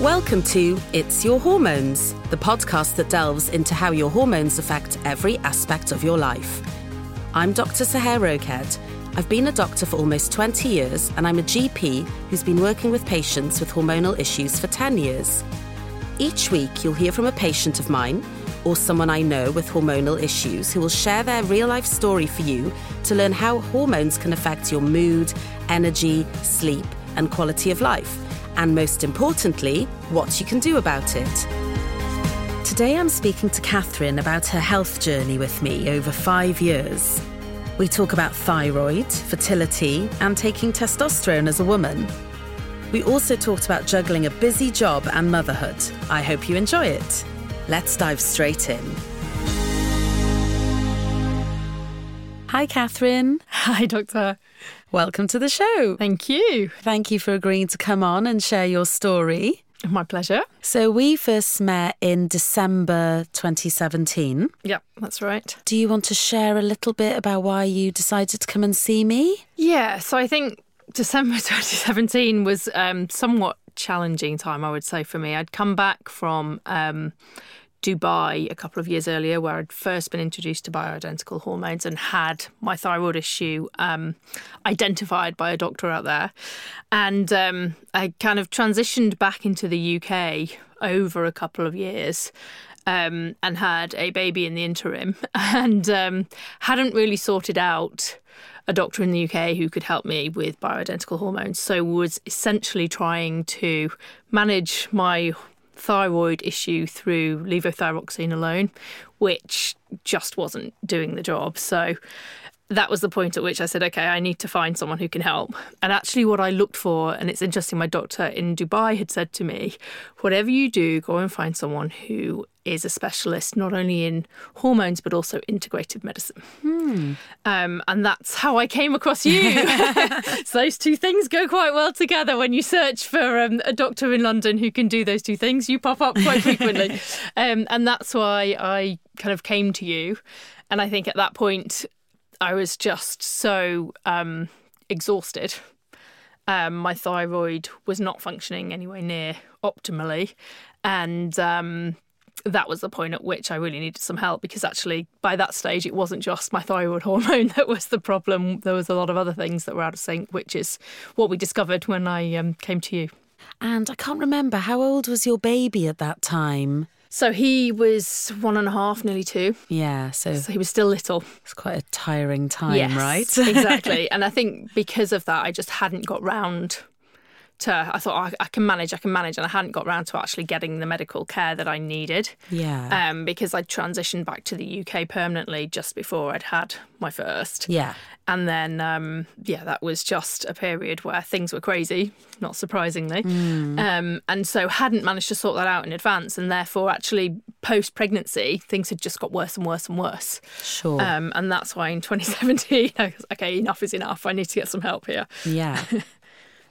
Welcome to It's Your Hormones, the podcast that delves into how your hormones affect every aspect of your life. I'm Dr. Sohère Roked. I've been a doctor for almost 20 years, and I'm a GP who's been working with patients with hormonal issues for 10 years. Each week, you'll hear from a patient of mine or someone I know with hormonal issues who will share their real life story for you to learn how hormones can affect your mood, energy, sleep, and quality of life. And most importantly, what you can do about it. Today, I'm speaking to Catherine about her health journey with me over five years. We talk about thyroid, fertility, and taking testosterone as a woman. We also talked about juggling a busy job and motherhood. I hope you enjoy it. Let's dive straight in. Hi, Catherine. Hi, Doctor. Welcome to the show. Thank you. Thank you for agreeing to come on and share your story. My pleasure. So, we first met in December 2017. Yep, that's right. Do you want to share a little bit about why you decided to come and see me? Yeah, so I think December 2017 was um, somewhat challenging time, I would say, for me. I'd come back from um, Dubai a couple of years earlier, where I'd first been introduced to bioidentical hormones and had my thyroid issue um, identified by a doctor out there. And um, I kind of transitioned back into the UK over a couple of years. Um, and had a baby in the interim, and um, hadn't really sorted out a doctor in the UK who could help me with bioidentical hormones. So was essentially trying to manage my thyroid issue through levothyroxine alone, which just wasn't doing the job. So that was the point at which I said, okay, I need to find someone who can help. And actually, what I looked for, and it's interesting, my doctor in Dubai had said to me, whatever you do, go and find someone who is a specialist not only in hormones but also integrative medicine. Hmm. Um, and that's how I came across you. so those two things go quite well together. When you search for um, a doctor in London who can do those two things, you pop up quite frequently. um, and that's why I kind of came to you. And I think at that point, I was just so um, exhausted. Um, my thyroid was not functioning anywhere near optimally. And um, that was the point at which I really needed some help because actually, by that stage, it wasn't just my thyroid hormone that was the problem. There was a lot of other things that were out of sync, which is what we discovered when I um, came to you. And I can't remember, how old was your baby at that time? So he was one and a half, nearly two. Yeah, so, So he was still little. it's quite a tiring time, yes, right? exactly. And I think because of that, I just hadn't got round to. I thought "Oh, I, I can manage, I can manage, and I hadn't got round to actually getting the medical care that I needed. yeah. Um, because I'd transitioned back to the UK permanently just before I'd had my first. yeah. And then, um, yeah, that was just a period where things were crazy, not surprisingly. Hmm. Um, and so hadn't managed to sort that out in advance. And therefore, actually, post pregnancy, things had just got worse and worse and worse. Sure. Um, and that's why in 2017, I was okay, enough is enough. I need to get some help here. yeah.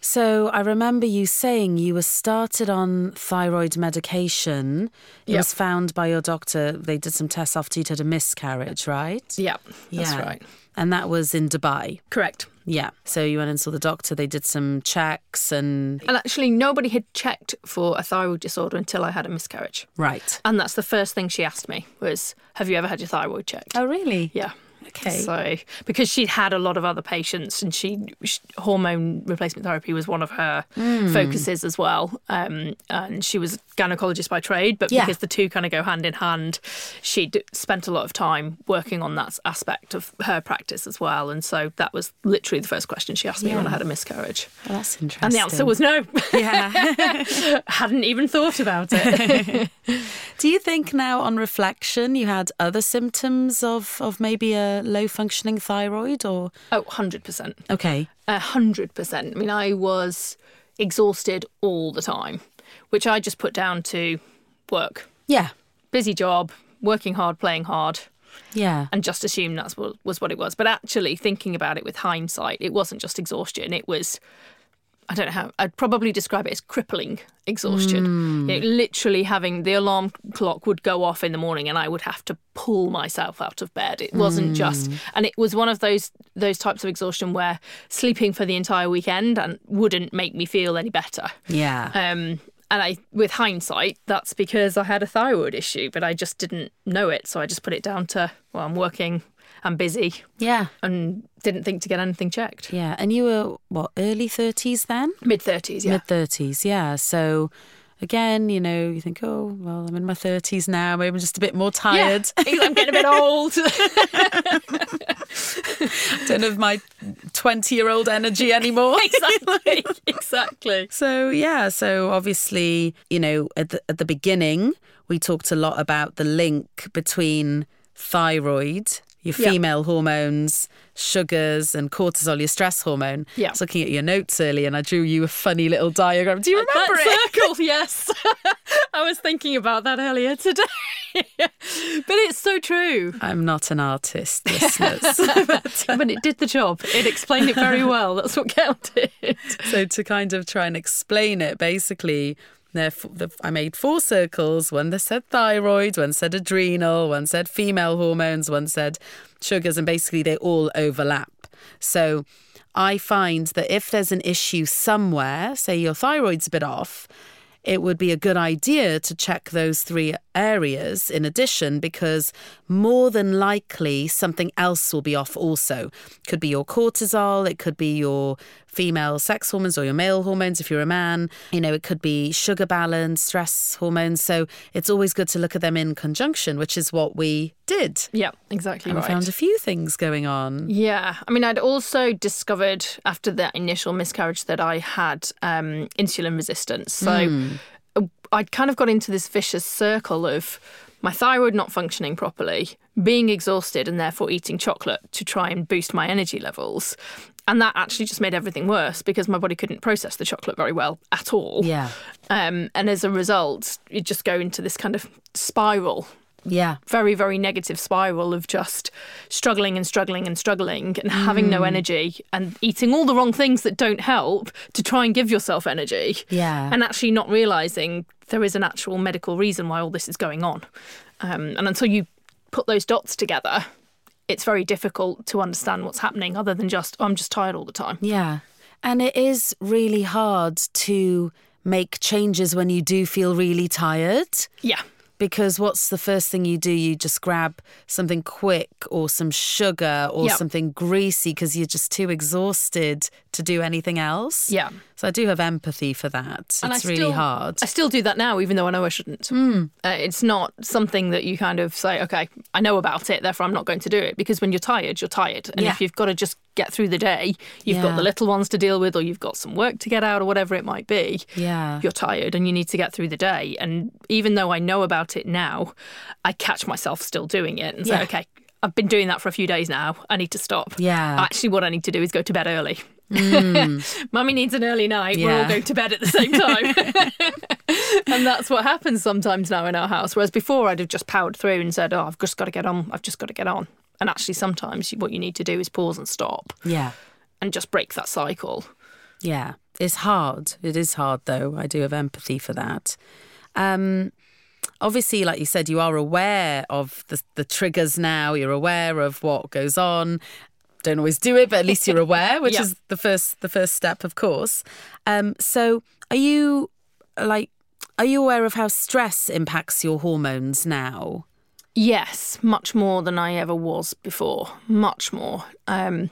So I remember you saying you were started on thyroid medication. It Yep. was found by your doctor. They did some tests after you'd had a miscarriage, right? Yeah, that's Yeah. right. And that was in Dubai. Correct. Yeah. So you went and saw the doctor. They did some checks and And actually, nobody had checked for a thyroid disorder until I had a miscarriage. right. And that's the first thing she asked me was, "Have you ever had your thyroid checked?" Oh, really? Yeah. Okay. So, because she'd had a lot of other patients and she, she hormone replacement therapy was one of her Hmm. focuses as well. Um, and she was a gynecologist by trade, but Yeah. because the two kind of go hand in hand, she'd spent a lot of time working on that aspect of her practice as well. And so that was literally the first question she asked me when I had a miscarriage. Well, that's interesting. And the answer was no. yeah. Hadn't even thought about it. Do you think now, on reflection, you had other symptoms of of maybe a low functioning thyroid, or oh, 100%. okay, A hundred percent. I mean, I was exhausted all the time, which I just put down to work, yeah, busy job, working hard, playing hard, yeah, and just assumed that's what was what it was. But actually, thinking about it with hindsight, it wasn't just exhaustion. It was, I don't know how. I'd probably describe it as crippling exhaustion. You know, literally having the alarm clock would go off in the morning, and I would have to pull myself out of bed. It wasn't just, and it was one of those those types of exhaustion where sleeping for the entire weekend and wouldn't make me feel any better. yeah. Um, and I, with hindsight, that's because I had a thyroid issue, but I just didn't know it. So I just put it down to, well, I'm working, I'm busy, Yeah. and didn't think to get anything checked. Yeah. And you were, what, early 30s then? Mid 30s, yeah. Mid 30s, yeah. So again, you know, you think, oh, well, I'm in my 30s now. Maybe I'm just a bit more tired. Yeah. I'm getting a bit old. Don't have my 20 year old energy anymore. exactly. Exactly. So yeah, so obviously, you know, at the, at the beginning, we talked a lot about the link between thyroid, your female hormones, sugars, and cortisol, your stress hormone. Yeah. I was looking at your notes earlier, and I drew you a funny little diagram. Do you remember that it? circle, yes. I was thinking about that earlier today. but it's so true. I'm not an artist, listeners. But it did the job. It explained it very well. That's what counted. so to kind of try and explain it, basically, I made four circles. One that said thyroid, one said adrenal, one said female hormones, one said sugars, and basically they all overlap. So I find that if there's an issue somewhere, say your thyroid's a bit off, it would be a good idea to check those three areas in addition because more than likely something else will be off also. Could be your cortisol, it could be your female sex hormones or your male hormones if you're a man. You know, it could be sugar balance, stress hormones. So it's always good to look at them in conjunction, which is what we did. Yeah, exactly And we right. found a few things going on. Yeah, I mean, I'd also discovered after that initial miscarriage that I had um, insulin resistance. So I'd kind of got into this vicious circle of my thyroid not functioning properly, being exhausted, and therefore eating chocolate to try and boost my energy levels. And that actually just made everything worse because my body couldn't process the chocolate very well at all. Yeah. Um, and as a result, you just go into this kind of spiral Yeah. very, very negative spiral of just struggling and struggling and struggling and having no energy and eating all the wrong things that don't help to try and give yourself energy. Yeah. And actually not realizing there is an actual medical reason why all this is going on. Um, and until you put those dots together, it's very difficult to understand what's happening other than just, oh, I'm just tired all the time. Yeah. And it is really hard to make changes when you do feel really tired. Yeah. Because what's the first thing you do? You just grab something quick or some sugar or Yep. something greasy because you're just too exhausted to do anything else. Yeah. So I do have empathy for that. And it's really hard. I still do that now, even though I know I shouldn't. Uh, it's not something that you kind of say, okay, I know about it, therefore I'm not going to do it. Because when you're tired, you're tired. And Yeah. if you've got to just get through the day, you've got the little ones to deal with, or you've got some work to get out, or whatever it might be. Yeah. You're tired and you need to get through the day. And even though I know about it now, I catch myself still doing it and say, okay, I've been doing that for a few days now. I need to stop. Yeah. Actually, what I need to do is go to bed early. Mummy needs an early night. We're all going to bed at the same time. and that's what happens sometimes now in our house. Whereas before, I'd have just powered through and said, oh, I've just got to get on. I've just got to get on. And actually, sometimes what you need to do is pause and stop yeah. and just break that cycle. Yeah, it's hard. It is hard, though. I do have empathy for that. Um, obviously, like you said, you are aware of the, the triggers now. You're aware of what goes on. Don't always do it, but at least you're aware, which Yeah. is the first the first step, of course. Um, so, are you like are you aware of how stress impacts your hormones now? Yes, much more than I ever was before. Much more. Um,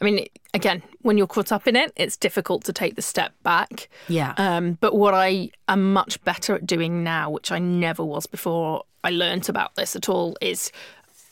I mean, again, when you're caught up in it, it's difficult to take the step back. Yeah, Um, but what I am much better at doing now, which I never was before I learnt about this at all, is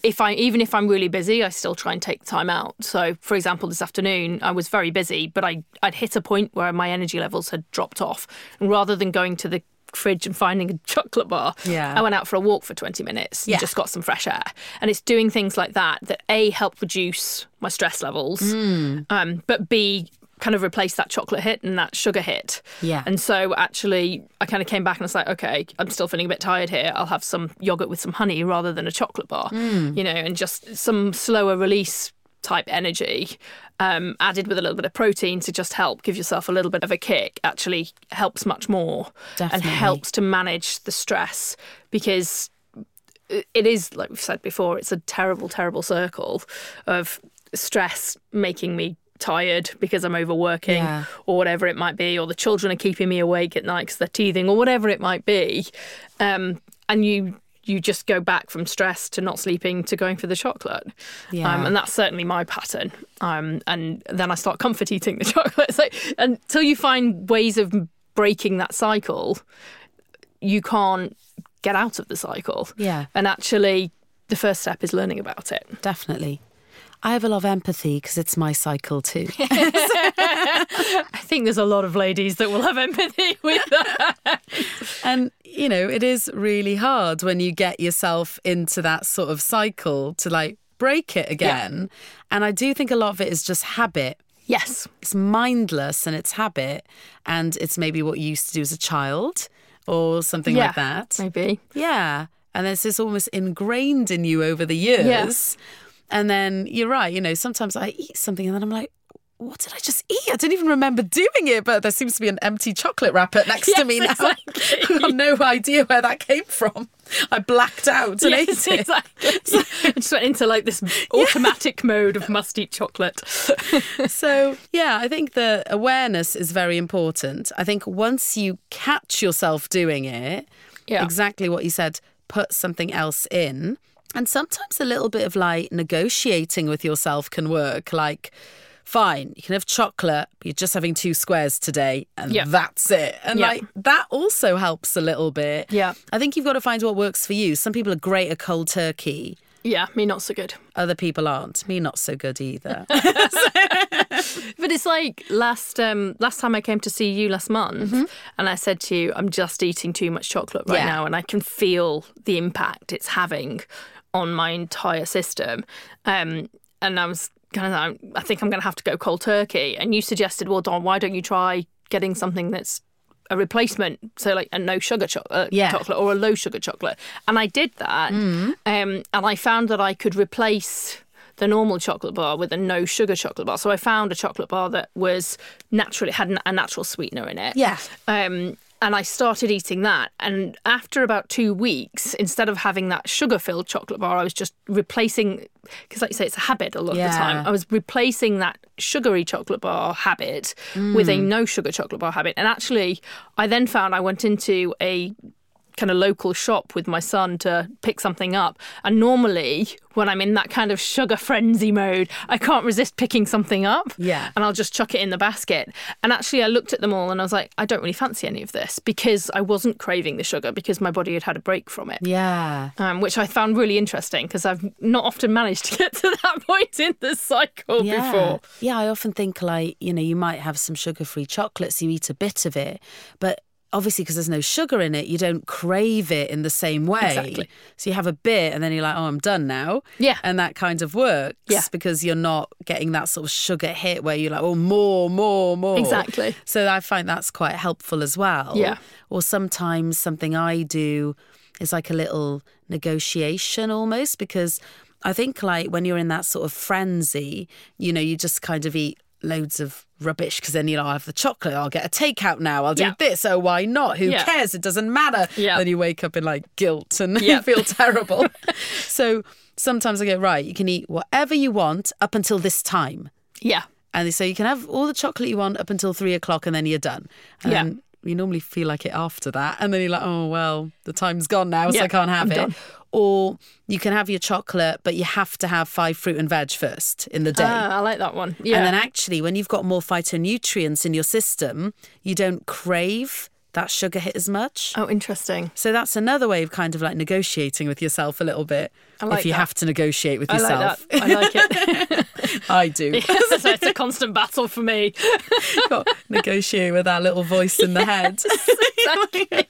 if I even if I'm really busy, I still try and take the time out. So, for example, this afternoon I was very busy, but I I'd hit a point where my energy levels had dropped off, and rather than going to the fridge and finding a chocolate bar, Yeah. I went out for a walk for 20 minutes Yeah. and just got some fresh air. And it's doing things like that that a help reduce my stress levels, Mm. um, but b kind of replace that chocolate hit and that sugar hit. Yeah. And so actually, I kind of came back and I was like, okay, I'm still feeling a bit tired here. I'll have some yogurt with some honey rather than a chocolate bar, Hmm. you know, and just some slower release type energy um, added with a little bit of protein to just help give yourself a little bit of a kick actually helps much more Definitely. and helps to manage the stress because it is like we've said before it's a terrible terrible circle of stress making me tired because I'm overworking Yeah. or whatever it might be, or the children are keeping me awake at night because they're teething or whatever it might be. Um, and you you just go back from stress to not sleeping to going for the chocolate. Yeah. Um, and that's certainly my pattern. Um, and then I start comfort eating the chocolate. Like, until you find ways of breaking that cycle, you can't get out of the cycle. Yeah. And actually, the first step is learning about it. Definitely. I have a lot of empathy because it's my cycle too. I think there's a lot of ladies that will have empathy with that. and, you know, it is really hard when you get yourself into that sort of cycle to like break it again. And I do think a lot of it is just habit. yes. It's mindless and it's habit. And it's maybe what you used to do as a child or something Yeah. like that. Maybe. Yeah. And it's just almost ingrained in you over the years. And then you're right, you know, sometimes I eat something and then I'm like, what did I just eat? I didn't even remember doing it, but there seems to be an empty chocolate wrapper next to me now. exactly. I've got no idea where that came from. I blacked out and Yes, ate it. exactly. I just went into like this automatic mode of must eat chocolate. So, yeah, I think the awareness is very important. I think once you catch yourself doing it, Yeah. exactly what you said, put something else in. And sometimes a little bit of like negotiating with yourself can work. Like, fine, you can have chocolate, but you're just having two squares today, and Yeah. that's it. And Yeah. like, that also helps a little bit. Yeah. I think you've got to find what works for you. Some people are great at cold turkey. Yeah, me not so good. Other people aren't. Me, not so good either. But it's like last um last time I came to see you last month and I said to you, I'm just eating too much chocolate right Yeah. now and I can feel the impact it's having on my entire system. Um and I was kind of I think I'm gonna have to go cold turkey. And you suggested, well Don, why don't you try getting something that's a replacement, so like a no sugar cho- uh, Yeah. chocolate or a low sugar chocolate. And I did that, um, and I found that I could replace the normal chocolate bar with a no sugar chocolate bar. So I found a chocolate bar that was naturally had a natural sweetener in it. Yeah. Um, and I started eating that. And after about two weeks, instead of having that sugar filled chocolate bar, I was just replacing, because like you say, it's a habit a lot of the time. I was replacing that sugary chocolate bar habit with a mm. no sugar chocolate bar habit. And actually, I then found I went into a kind of local shop with my son to pick something up. And normally, when I'm in that kind of sugar frenzy mode, I can't resist picking something up. Yeah. And I'll just chuck it in the basket. And actually, I looked at them all and I was like, I don't really fancy any of this because I wasn't craving the sugar because my body had had a break from it. Yeah. Um, which I found really interesting because I've not often managed to get to that point in the cycle yeah. before. Yeah, I often think like, you know, you might have some sugar free chocolates, you eat a bit of it, but obviously because there's no sugar in it, you don't crave it in the same way. Exactly. So you have a bit and then you're like, oh, I'm done now. Yeah. And that kind of works Yeah. because you're not getting that sort of sugar hit where you're like, oh, more, more, more. Exactly. So I find that's quite helpful as well. Yeah. Or sometimes something I do is like a little negotiation almost because I think like when you're in that sort of frenzy, you know, you just kind of eat loads of rubbish because then you know I have the chocolate I'll get a takeout now I'll do Yeah. this oh why not who Yeah. cares it doesn't matter Yeah. then you wake up in like guilt and Yeah. you feel terrible so sometimes I go right you can eat whatever you want up until this time Yeah. and so you can have all the chocolate you want up until three o'clock and then you're done. And Yeah. You normally feel like it after that. And then you're like, oh, well, the time's gone now, so Yeah, I can't have I'm it. done. Or you can have your chocolate, but you have to have five fruit and veg first in the day. Ah, I like that one. Yeah. And then actually, when you've got more phytonutrients in your system, you don't crave that sugar hit as much. oh, interesting. So that's another way of kind of like negotiating with yourself a little bit. Like if you that. have to negotiate with I like yourself. that. I like it. I do. so it's a constant battle for me. got negotiate with that little voice in the head. Exactly.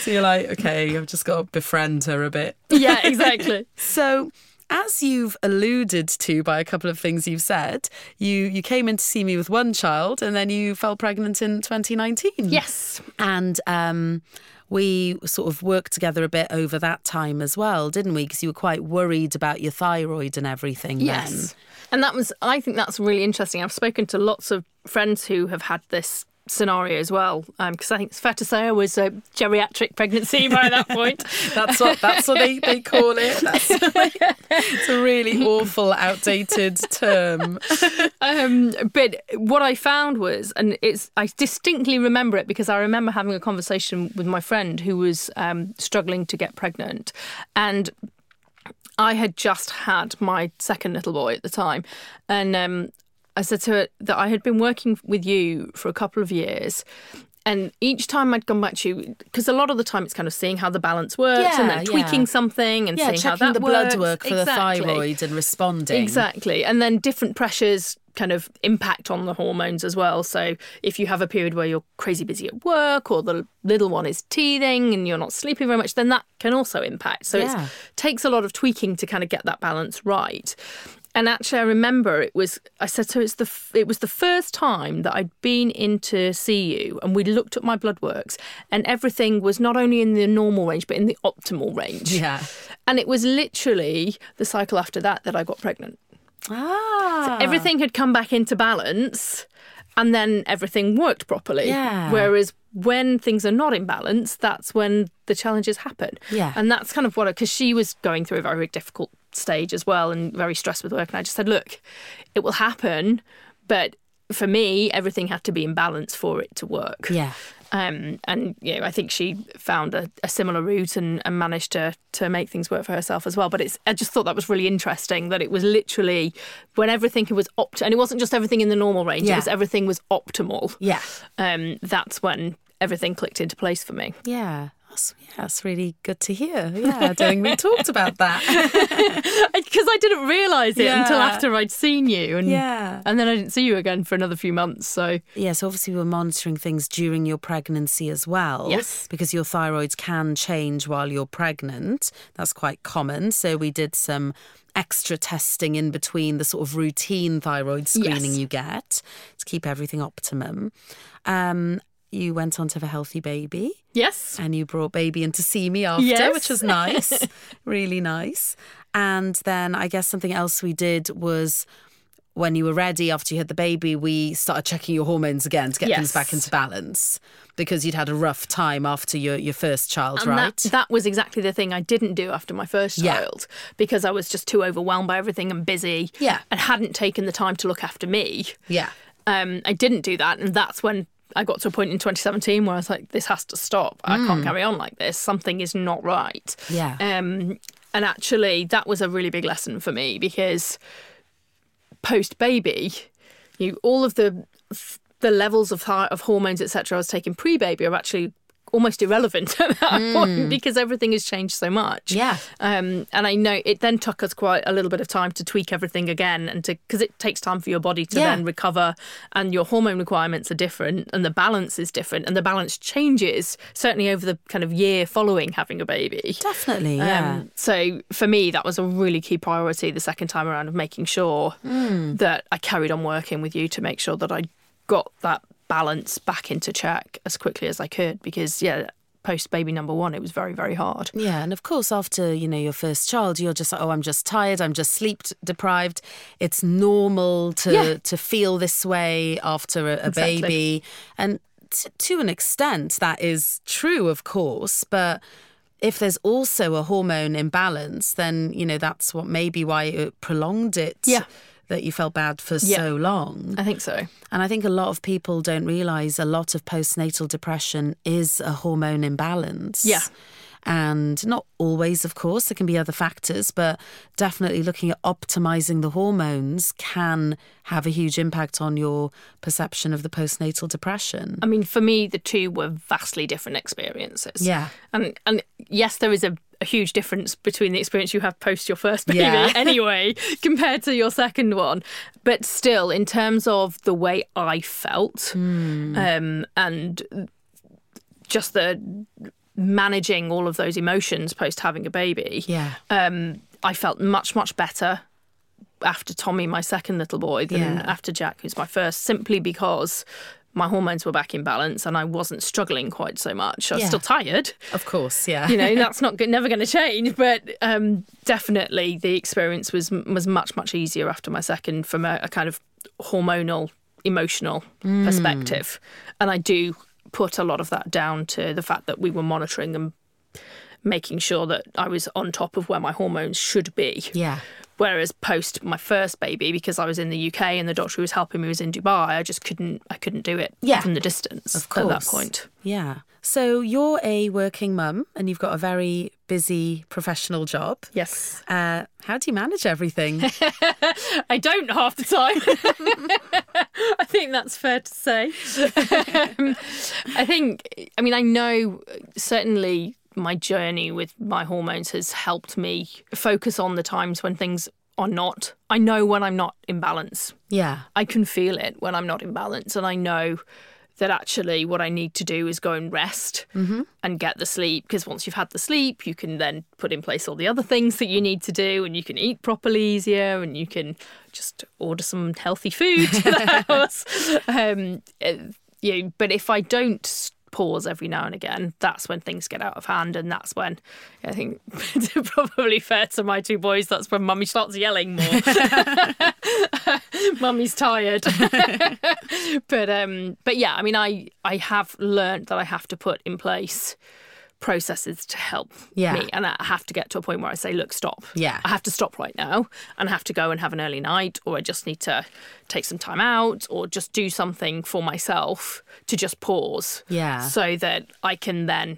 so you're like, okay, I've just got to befriend her a bit. Yeah, exactly. So, as you've alluded to by a couple of things you've said, you you came in to see me with one child, and then you fell pregnant in 2019. Yes. and um, we sort of worked together a bit over that time as well, didn't we? Because you were quite worried about your thyroid and everything. Yes. And that was, I think that's really interesting. I've spoken to lots of friends who have had this scenario as well because um, I think it's fair to say I was a geriatric pregnancy by that point. that's what that's what they, they call it. That's, it's a really awful, outdated term. Um, but what I found was, and it's I distinctly remember it because I remember having a conversation with my friend who was um, struggling to get pregnant, and I had just had my second little boy at the time, and um, I said to her that I had been working with you for a couple of years. And each time I'd gone back to you, because a lot of the time it's kind of seeing how the balance works Yeah, and then tweaking yeah. something and Yeah, seeing how that the blood work for Exactly. the thyroid and responding. Exactly. And then different pressures kind of impact on the hormones as well. So if you have a period where you're crazy busy at work or the little one is teething and you're not sleeping very much, then that can also impact. So Yeah. it takes a lot of tweaking to kind of get that balance right. And actually, I remember it was. I said so. It's the. f- It was the first time that I'd been in to see you, and we looked at my blood works, and everything was not only in the normal range, but in the optimal range. Yeah. And it was literally the cycle after that that I got pregnant Ah. everything had come back into balance and then everything worked properly. Yeah. Whereas when things are not in balance, that's when the challenges happen. Yeah. And that's kind of what, because she was going through a very difficult stage as well and very stressed with work. And I just said, look, it will happen, but for me, everything had to be in balance for it to work. Yeah. Um, and you know, I think she found a, a similar route and, and managed to to make things work for herself as well. But it's I just thought that was really interesting that it was literally when everything was opt and it wasn't just everything in the normal range; Yeah. it was everything was optimal. Yeah. Um, that's when everything clicked into place for me. Yeah. That's, yeah, that's really good to hear. Yeah, I don't think we talked about that. Because I didn't realise it until after I'd seen you, and Yeah. and then I didn't see you again for another few months. So Yes, obviously, we were monitoring things during your pregnancy as well. Yes. Because your thyroids can change while you're pregnant. That's quite common. So we did some extra testing in between the sort of routine thyroid screening Yes. you get to keep everything optimum. Um, you went on to have a healthy baby. yes, And you brought baby in to see me after, Yes. which was nice, really nice. And then I guess something else we did was when you were ready after you had the baby, we started checking your hormones again to get things back into balance because you'd had a rough time after your, your first child, And right? That, that was exactly the thing I didn't do after my first Yeah. child because I was just too overwhelmed by everything and busy. Yeah. And hadn't taken the time to look after me. yeah. Um, I didn't do that. And that's when I got to a point in 2017 where I was like, this has to stop. I can't Mm. carry on like this. Something is not right. Yeah. Um, and actually, that was a really big lesson for me because post baby, you all of the the levels of of hormones etc. I was taking pre baby are actually almost irrelevant at that point because everything has changed so much. Mm. Yeah. Um, and I know it then took us quite a little bit of time to tweak everything again and to because it takes time for your body to Yeah. then recover and your hormone requirements are different and the balance is different and the balance changes certainly over the kind of year following having a baby. Definitely, yeah. Um, so for me, that was a really key priority the second time around of making sure Hmm. that I carried on working with you to make sure that I got that balance back into check as quickly as I could because yeah, post baby number one, it was very very hard. Yeah, and of course, after you know your first child, you're just like, oh, I'm just tired, I'm just sleep deprived. It's normal to Yeah. to feel this way after a, a Exactly. baby, and t- to an extent, that is true, of course, but. If there's also a hormone imbalance, then you know that's what maybe why it prolonged it. Yeah. That you felt bad for Yeah. so long. I think so. And I think a lot of people don't realize a lot of postnatal depression is a hormone imbalance. Yeah. And not always, of course, there can be other factors, but definitely looking at optimizing the hormones can have a huge impact on your perception of the postnatal depression. I mean, for me, the two were vastly different experiences. Yeah. And and yes, there is a, a huge difference between the experience you have post your first baby Yeah. anyway compared to your second one. But still, in terms of the way I felt Hmm. um, and just the managing all of those emotions post having a baby, Yeah. um, I felt much, much better after Tommy, my second little boy, than Yeah. after Jack, who's my first, simply because my hormones were back in balance and I wasn't struggling quite so much. I was Yeah. still tired, Of course, yeah. you know, that's not go- never going to change, but um, definitely the experience was was much much easier after my second from a, a kind of hormonal emotional perspective. And I do put a lot of that down to the fact that we were monitoring and making sure that I was on top of where my hormones should be. Yeah. Whereas post my first baby, because I was in the UK and the doctor who was helping me was in Dubai, I just couldn't I couldn't do it Yeah. from the distance Of course. at that point. Yeah. So you're a working mum and you've got a very busy professional job. Yes. Uh, how do you manage everything? I don't half the time. I think that's fair to say. Um, I think, I mean, I know certainly my journey with my hormones has helped me focus on the times when things are not. I know when I'm not in balance. yeah. I can feel it when I'm not in balance, and I know that actually what I need to do is go and rest and get the sleep. Because once you've had the sleep, you can then put in place all the other things that you need to do, and you can eat properly easier, and you can just order some healthy food to the house. Um, uh, you know, but if I don't pause every now and again, that's when things get out of hand, and that's when I think it's probably fair to my two boys. That's when mummy starts yelling more. Mummy's tired. but um but yeah, I mean I I have learned that I have to put in place processes to help Yeah. me and I have to get to a point where I say look stop. Yeah. I have to stop right now and I have to go and have an early night or I just need to take some time out or just do something for myself to just pause. Yeah. So that I can then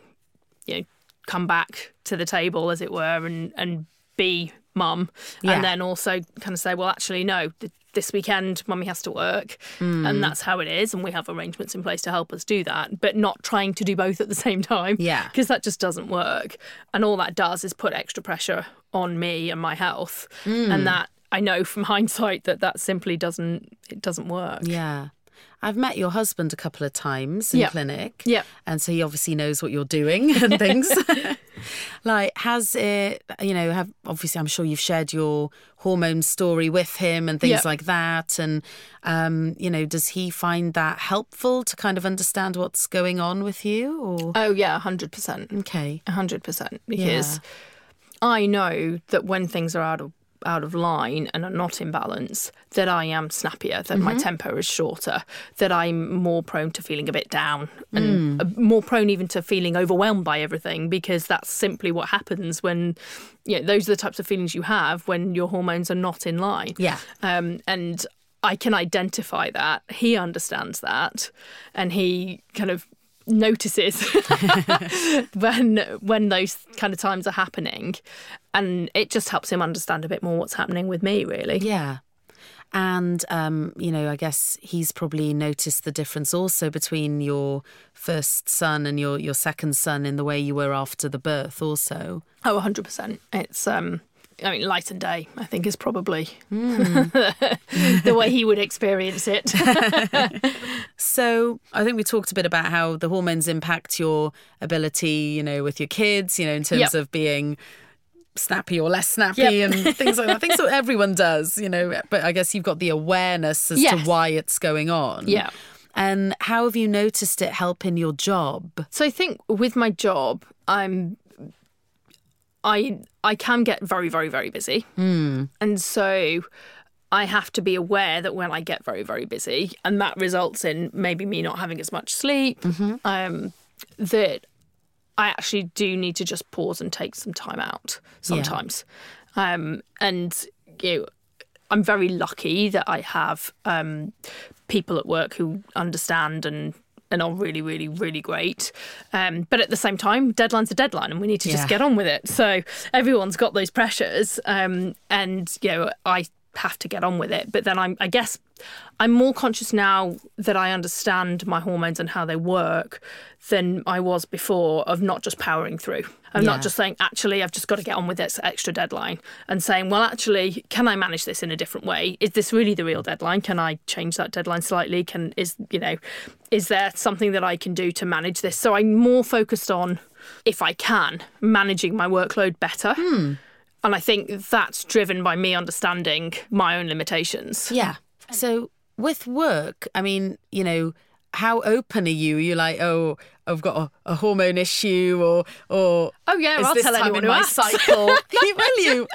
you know come back to the table as it were and and be mum Yeah. and then also kind of say well actually no th- this weekend mummy has to work Mm. and that's how it is and we have arrangements in place to help us do that but not trying to do both at the same time Yeah. because that just doesn't work and all that does is put extra pressure on me and my health Mm. and that I know from hindsight that that simply doesn't it doesn't work Yeah. I've met your husband a couple of times in Yeah. clinic. Yeah. And so he obviously knows what you're doing and things. Like, has it, you know, have obviously, I'm sure you've shared your hormone story with him and things Yeah. like that. And, um, you know, does he find that helpful to kind of understand what's going on with you? Or, oh yeah 100% okay. A hundred percent, because I know that when things are out of out of line and are not in balance, that I am snappier, that my tempo is shorter, that I'm more prone to feeling a bit down, and uh, more prone even to feeling overwhelmed by everything, because that's simply what happens when, you know, those are the types of feelings you have when your hormones are not in line. Yeah. Um, and I can identify that. He understands that, and he kind of notices when when those kind of times are happening, and it just helps him understand a bit more what's happening with me. Really, Yeah. And, um, you know, I guess he's probably noticed the difference also between your first son and your, your second son in the way you were after the birth, also. oh, 100 percent. It's um. I mean, light and day, I think, is probably hmm. the way he would experience it. So I think we talked a bit about how the hormones impact your ability, you know, with your kids, you know, in terms Yep. of being snappy or less snappy Yep. and things like that. I think so everyone does, you know, but I guess you've got the awareness as to why it's going on. Yeah. And how have you noticed it help in your job? So I think with my job, I'm I I can get very very very busy, and so I have to be aware that when I get very very busy, and that results in maybe me not having as much sleep, um, that I actually do need to just pause and take some time out sometimes, um, and you know. I'm very lucky that I have um, people at work who understand and and are really, really, really great. Um, but at the same time, deadline's a deadline, and we need to Yeah. just get on with it. So everyone's got those pressures, um, and you know, I have to get on with it. But then I'm, I guess, I'm more conscious now that I understand my hormones and how they work than I was before of not just powering through. I'm Yeah. not just saying, actually, I've just got to get on with this extra deadline and saying, well, actually, can I manage this in a different way? Is this really the real deadline? Can I change that deadline slightly? Can, is, you know, is there something that I can do to manage this? So I'm more focused on, if I can, managing my workload better. Hmm. And I think that's driven by me understanding my own limitations. Yeah. So with work, I mean, you know, how open are you? Are you like, oh, I've got a, a hormone issue, or or oh yeah, I'll tell anyone in my asks. cycle? Will you?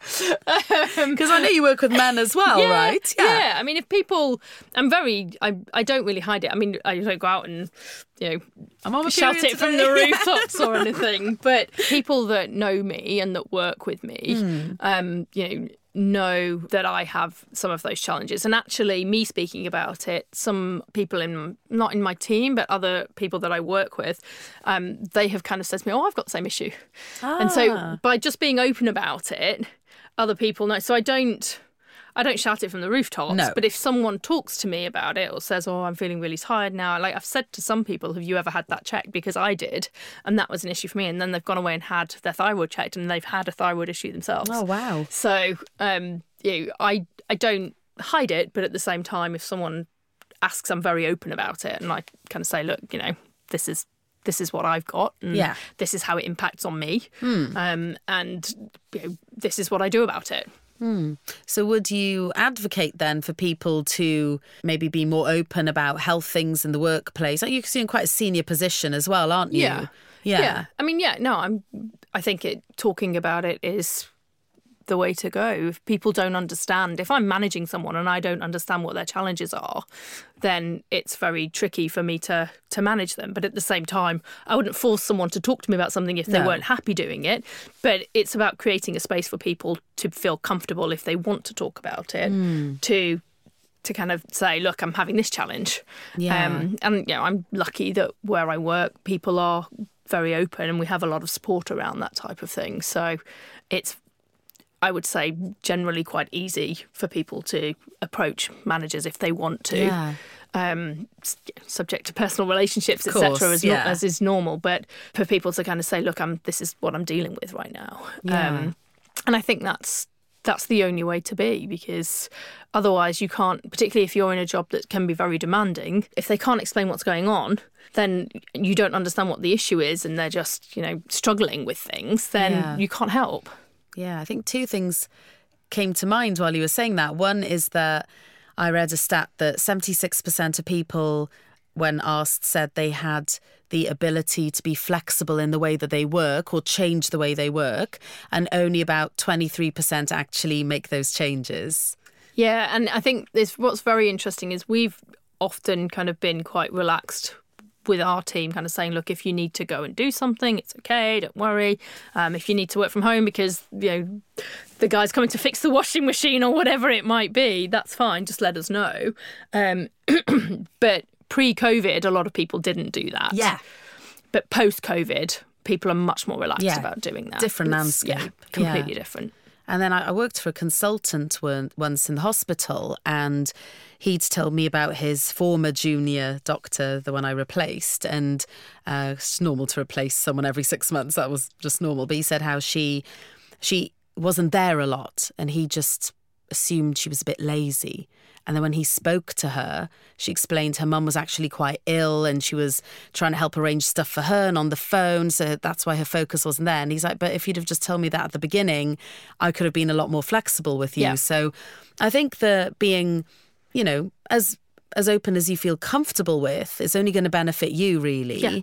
Because I know you work with men as well, yeah, right? Yeah. yeah. I mean, if people, I'm very, I, I don't really hide it. I mean, I don't go out and, you know, I'm on shout it from today. the rooftops or anything. But people that know me and that work with me, Hmm. um, you know, know that I have some of those challenges. And actually, me speaking about it, some people in not in my team, but other people that I work with, um, they have kind of said to me, "Oh, I've got the same issue," and Ah. so by just being open about it, other people know. So I don't. I don't shout it from the rooftops, No. but if someone talks to me about it or says, "Oh, I'm feeling really tired now," like I've said to some people, "Have you ever had that checked?" Because I did, and that was an issue for me. And then they've gone away and had their thyroid checked, and they've had a thyroid issue themselves. Oh wow. So, um, you know, I I don't hide it, but at the same time, if someone asks, I'm very open about it, and I kind of say, "Look, you know, this is." This is what I've got, and Yeah. this is how it impacts on me, um, and you know, this is what I do about it. Hmm. So, would you advocate then for people to maybe be more open about health things in the workplace? Are You're in quite a senior position as well, aren't you? Yeah. Yeah. I mean, yeah, no, I'm I think it talking about it is the way to go. If people don't understand, if I'm managing someone and I don't understand what their challenges are, then it's very tricky for me to to manage them. But at the same time, I wouldn't force someone to talk to me about something if they No. weren't happy doing it. But it's about creating a space for people to feel comfortable if they want to talk about it, to to kind of say, look, I'm having this challenge. Yeah. Um, and you know, I'm lucky that where I work, people are very open and we have a lot of support around that type of thing. So it's I would say generally quite easy for people to approach managers if they want to. Yeah. Um, subject to personal relationships, etc., as, yeah. as is normal. But for people to kind of say, "Look, I'm this is what I'm dealing with right now," Yeah. um, and I think that's that's the only way to be because otherwise you can't particularly if you're in a job that can be very demanding if they can't explain what's going on then you don't understand what the issue is and they're just you know struggling with things then Yeah. you can't help Yeah, I think two things came to mind while you were saying that. One is that I read a stat that 76% of people, when asked, said they had the ability to be flexible in the way that they work or change the way they work, and only about 23% actually make those changes. Yeah, and I think this what's very interesting is we've often kind of been quite relaxed with our team, kind of saying, look, if you need to go and do something, it's okay, don't worry. Um, if you need to work from home because you know the guy's coming to fix the washing machine or whatever it might be, that's fine. Just let us know. Um, but pre-COVID, a lot of people didn't do that. Yeah. But post-COVID, people are much more relaxed Yeah. about doing that. Different It's- Yeah, landscape. completely Yeah. different. And then I, I worked for a consultant once in the hospital, and he'd told me about his former junior doctor, the one I replaced. And uh, it's normal to replace someone every six months. That was just normal. But he said how she she wasn't there a lot, and he just assumed she was a bit lazy. And then when he spoke to her, she explained her mum was actually quite ill and she was trying to help arrange stuff for her and on the phone. So that's why her focus wasn't there. And he's like, But if you'd have just told me that at the beginning, I could have been a lot more flexible with you. Yeah. So I think that being, you know, as as open as you feel comfortable with is only going to benefit you, really. Yeah.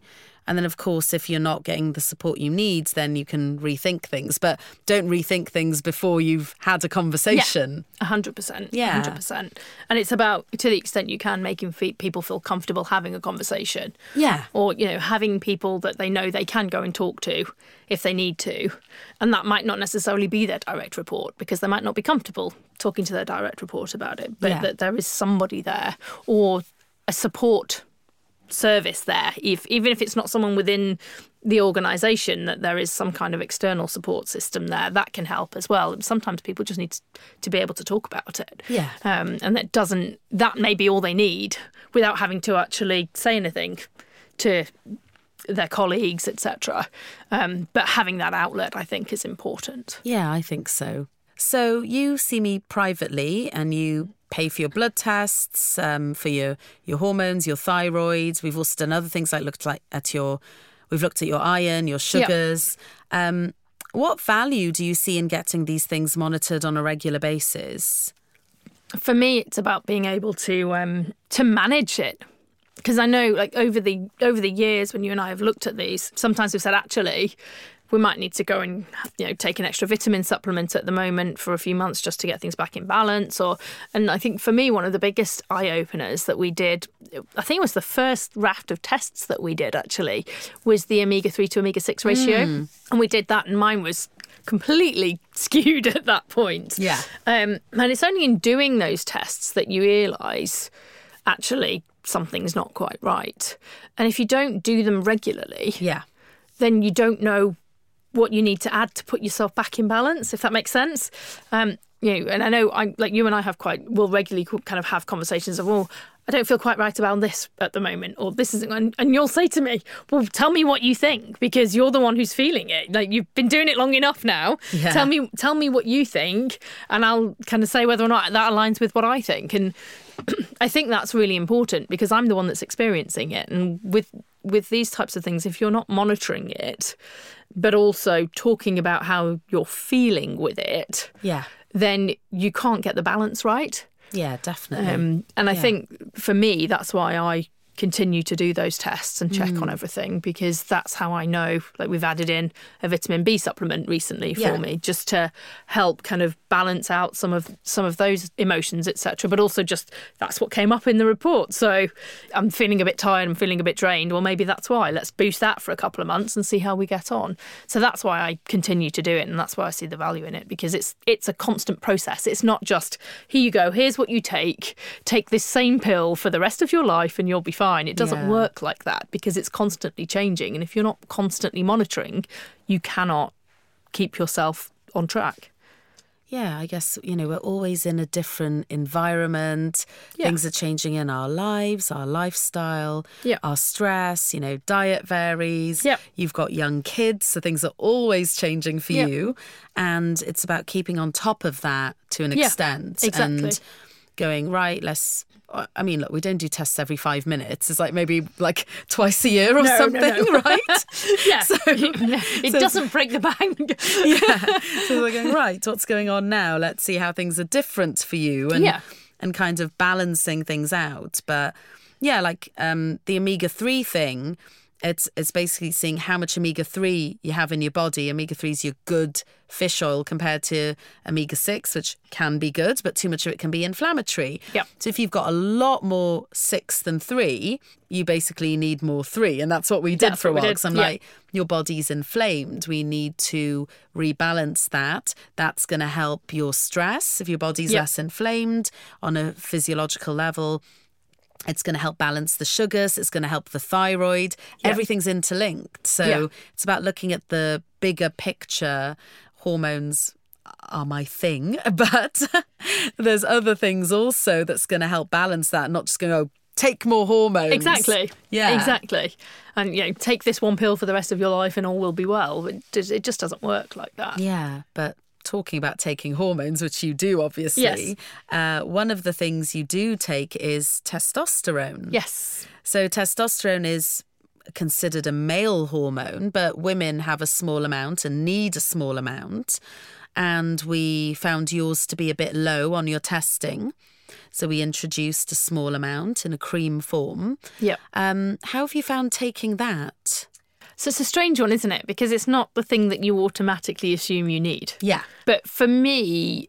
And then, of course, if you're not getting the support you need, then you can rethink things. But don't rethink things before you've had a conversation. A hundred percent. Yeah. hundred percent. And it's about to the extent you can making people feel comfortable having a conversation. Yeah. Or you know having people that they know they can go and talk to if they need to, and that might not necessarily be their direct report because they might not be comfortable talking to their direct report about it. But Yeah. that there is somebody there or a support service there if even if it's not someone within the organization that there is some kind of external support system there that can help as well and sometimes people just need to be able to talk about it Yeah. um, and that doesn't that may be all they need without having to actually say anything to their colleagues etc um, but having that outlet i think is important Yeah, I think so. So you see me privately and you pay for your blood tests, um, for your, your hormones, your thyroid. We've also done other things like looked like at your we've looked at your iron, your sugars. Um, what value do you see in getting these things monitored on a regular basis? for me it's about being able to um, to manage it because I know like over the over the years when you and I have looked at these, sometimes we've said actually we might need to go and you know take an extra vitamin supplement at the moment for a few months just to get things back in balance or and I think for me one of the biggest eye openers that we did I think it was the first raft of tests that we did actually was the omega 3 to omega 6 ratio. Mm. and we did that and mine was completely skewed at that point. Yeah. Um, and it's only in doing those tests that you realize actually something's not quite right. And if you don't do them regularly yeah. then you don't know what you need to add to put yourself back in balance, if that makes sense. Um, you know, and I know I like you and I have quite will regularly kind of have conversations of well, I don't feel quite right about this at the moment, or this isn't, and, and you'll say to me, well, tell me what you think because you're the one who's feeling it. Like you've been doing it long enough now. Yeah. Tell me, tell me what you think, and I'll kind of say whether or not that aligns with what I think. And I think that's really important because I'm the one that's experiencing it, and with with these types of things, if you're not monitoring it, but also talking about how you're feeling with it, yeah, then you can't get the balance right. Yeah, definitely. Um, and I think for me, that's why I continue to do those tests and check mm. on everything because that's how I know. Like we've added in a vitamin B supplement recently for yeah. me just to help kind of balance out some of some of those emotions, etc. But also just that's what came up in the report. So I'm feeling a bit tired. I'm feeling a bit drained. Well, maybe that's why. Let's boost that for a couple of months and see how we get on. So that's why I continue to do it, and that's why I see the value in it because it's it's a constant process. It's not just here you go. Here's what you take. Take this same pill for the rest of your life, and you'll be fine fine. It doesn't yeah. work like that because it's constantly changing. And if you're not constantly monitoring, you cannot keep yourself on track. Yeah, I guess, you know, we're always in a different environment. Yeah. Things are changing in our lives, our lifestyle, yeah. our stress, you know, diet varies. Yep. You've got young kids, so things are always changing for yep. you. And it's about keeping on top of that to an yeah, extent. Exactly. And going, right, let's I mean, look, we don't do tests every five minutes. It's like maybe like twice a year or no, something, no, no. right? yeah. So, it so, doesn't break the bank. yeah. So we're going, right, what's going on now? Let's see how things are different for you and, yeah. and kind of balancing things out. But yeah, like um, the omega 3 thing, it's it's basically seeing how much omega three you have in your body. Omega three is your good fish oil compared to omega six, which can be good, but too much of it can be inflammatory. Yeah. So if you've got a lot more six than three, you basically need more three, and that's what we did that's for a while. Because I'm yeah. like, your body's inflamed. We need to rebalance that. That's going to help your stress if your body's less inflamed on a physiological level it's going to help balance the sugars. It's going to help the thyroid. Everything's interlinked. So yeah. it's about looking at the bigger picture. Hormones are my thing, but there's other things also that's going to help balance that, not just going to oh, take more hormones. Exactly. Yeah. Exactly. And you know, take this one pill for the rest of your life and all will be well. It it just doesn't work like that. Yeah, but talking about taking hormones, which you do obviously, yes. uh, one of the things you do take is testosterone. Yes. So testosterone is considered a male hormone, but women have a small amount and need a small amount. And we found yours to be a bit low on your testing. So we introduced a small amount in a cream form. Yeah. Um, how have you found taking that? So it's a strange one, isn't it? Because it's not the thing that you automatically assume you need. Yeah. But for me,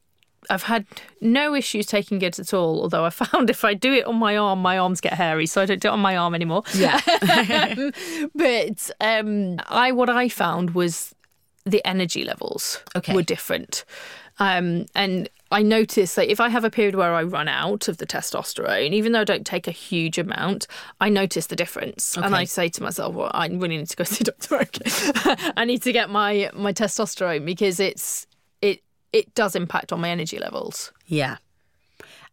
I've had no issues taking it at all. Although I found if I do it on my arm, my arms get hairy, so I don't do it on my arm anymore. Yeah. but um, I what I found was the energy levels okay. were different. Um, and I notice that if I have a period where I run out of the testosterone, even though I don't take a huge amount, I notice the difference. Okay. And I say to myself, well, I really need to go see Dr. I need to get my, my testosterone because it's it it does impact on my energy levels. Yeah.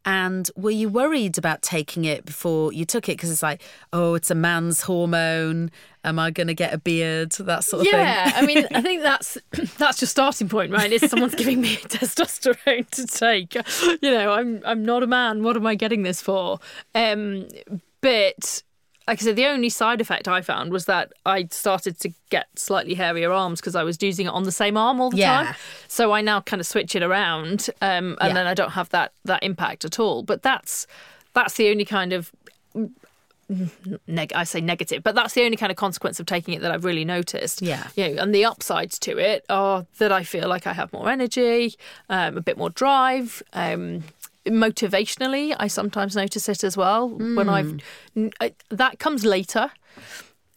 And were you worried about taking it before you took it? Because it's like, oh, it's a man's hormone. Am I going to get a beard? That sort of yeah, thing. Yeah, I mean, I think that's that's your starting point, right? Is someone's giving me testosterone to take? You know, I'm I'm not a man. What am I getting this for? Um, but like I said, the only side effect I found was that I started to get slightly hairier arms because I was using it on the same arm all the yeah. time. So I now kind of switch it around, um, and yeah. then I don't have that that impact at all. But that's that's the only kind of neg- I say negative, but that's the only kind of consequence of taking it that I've really noticed. Yeah. You know, and the upsides to it are that I feel like I have more energy, um, a bit more drive. Um, motivationally, I sometimes notice it as well when I've I, that comes later.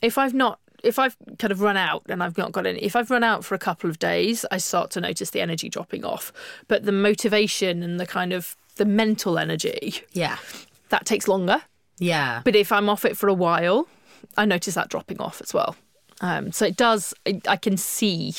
If I've not if I've kind of run out and I've not got any, if I've run out for a couple of days, I start to notice the energy dropping off. But the motivation and the kind of the mental energy Yeah. that takes longer. Yeah. But if I'm off it for a while, I notice that dropping off as well. Um, so it does, I, I can see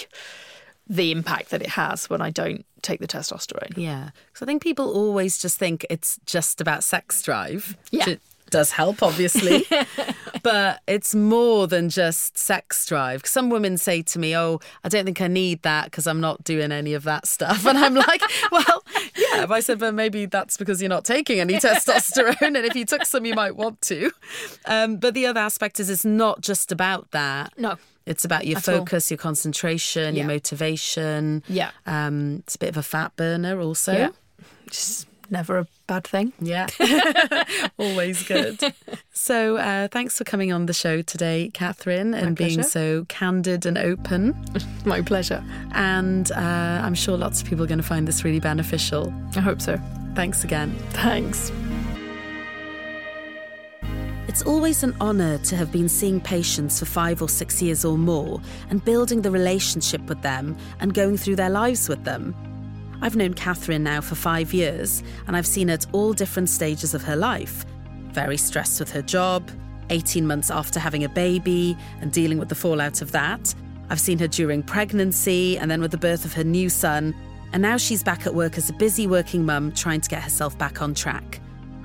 the impact that it has when I don't take the testosterone. Yeah. Because I think people always just think it's just about sex drive. Yeah. Which it does help, obviously. but it's more than just sex drive. Some women say to me, Oh, I don't think I need that because I'm not doing any of that stuff. And I'm like, Well, yeah. If I said, But maybe that's because you're not taking any testosterone. And if you took some, you might want to. Um, but the other aspect is it's not just about that. No. It's about your At all. focus, your concentration, your motivation. Yeah. Um, it's a bit of a fat burner also. Yeah. Just never a bad thing. Yeah. Always good. So, uh, thanks for coming on the show today, Catherine, and being so candid and open. My pleasure. And uh, I'm sure lots of people are going to find this really beneficial. I hope so. Thanks again. Thanks. It's always an honour to have been seeing patients for five or six years or more and building the relationship with them and going through their lives with them. I've known Catherine now for five years and I've seen her at all different stages of her life. Very stressed with her job, 18 months after having a baby and dealing with the fallout of that. I've seen her during pregnancy and then with the birth of her new son. And now she's back at work as a busy working mum trying to get herself back on track.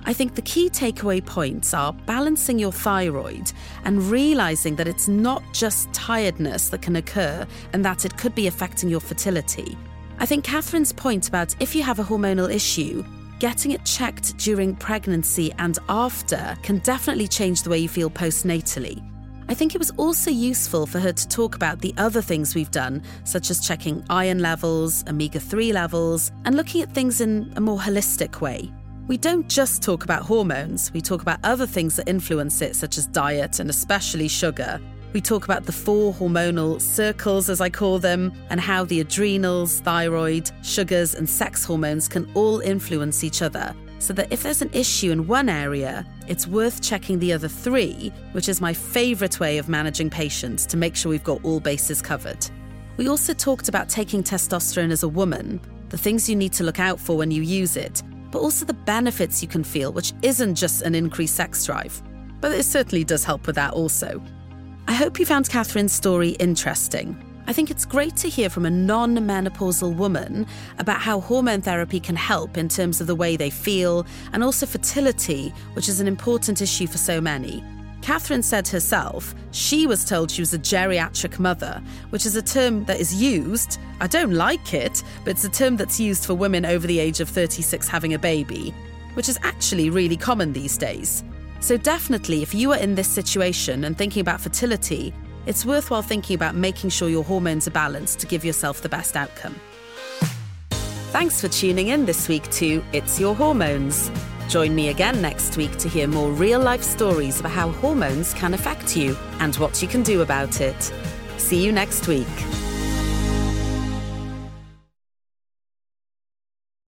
I think the key takeaway points are balancing your thyroid and realizing that it's not just tiredness that can occur and that it could be affecting your fertility. I think Catherine's point about if you have a hormonal issue, getting it checked during pregnancy and after can definitely change the way you feel postnatally. I think it was also useful for her to talk about the other things we've done, such as checking iron levels, omega 3 levels, and looking at things in a more holistic way. We don't just talk about hormones, we talk about other things that influence it, such as diet and especially sugar. We talk about the four hormonal circles, as I call them, and how the adrenals, thyroid, sugars, and sex hormones can all influence each other. So that if there's an issue in one area, it's worth checking the other three, which is my favourite way of managing patients to make sure we've got all bases covered. We also talked about taking testosterone as a woman, the things you need to look out for when you use it, but also the benefits you can feel, which isn't just an increased sex drive. But it certainly does help with that also. I hope you found Catherine's story interesting. I think it's great to hear from a non menopausal woman about how hormone therapy can help in terms of the way they feel and also fertility, which is an important issue for so many. Catherine said herself she was told she was a geriatric mother, which is a term that is used. I don't like it, but it's a term that's used for women over the age of 36 having a baby, which is actually really common these days. So, definitely, if you are in this situation and thinking about fertility, it's worthwhile thinking about making sure your hormones are balanced to give yourself the best outcome. Thanks for tuning in this week to It's Your Hormones. Join me again next week to hear more real life stories about how hormones can affect you and what you can do about it. See you next week.